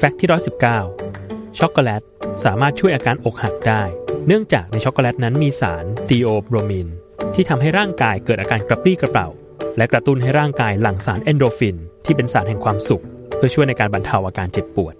fact ที่ 119 ช็อกโกแลตสามารถช่วยอาการอกหักได้ เนื่องจากในช็อกโกแลตนั้นมีสารธีโอโบรมีน ที่ทำให้ร่างกายเกิดอาการกระปรี้กระเป๋าและกระตุ้นให้ร่างกายหลั่งสารเอ็นดอร์ฟิน ที่เป็นสารแห่งความสุข เพื่อช่วยในการบรรเทาอาการเจ็บปวด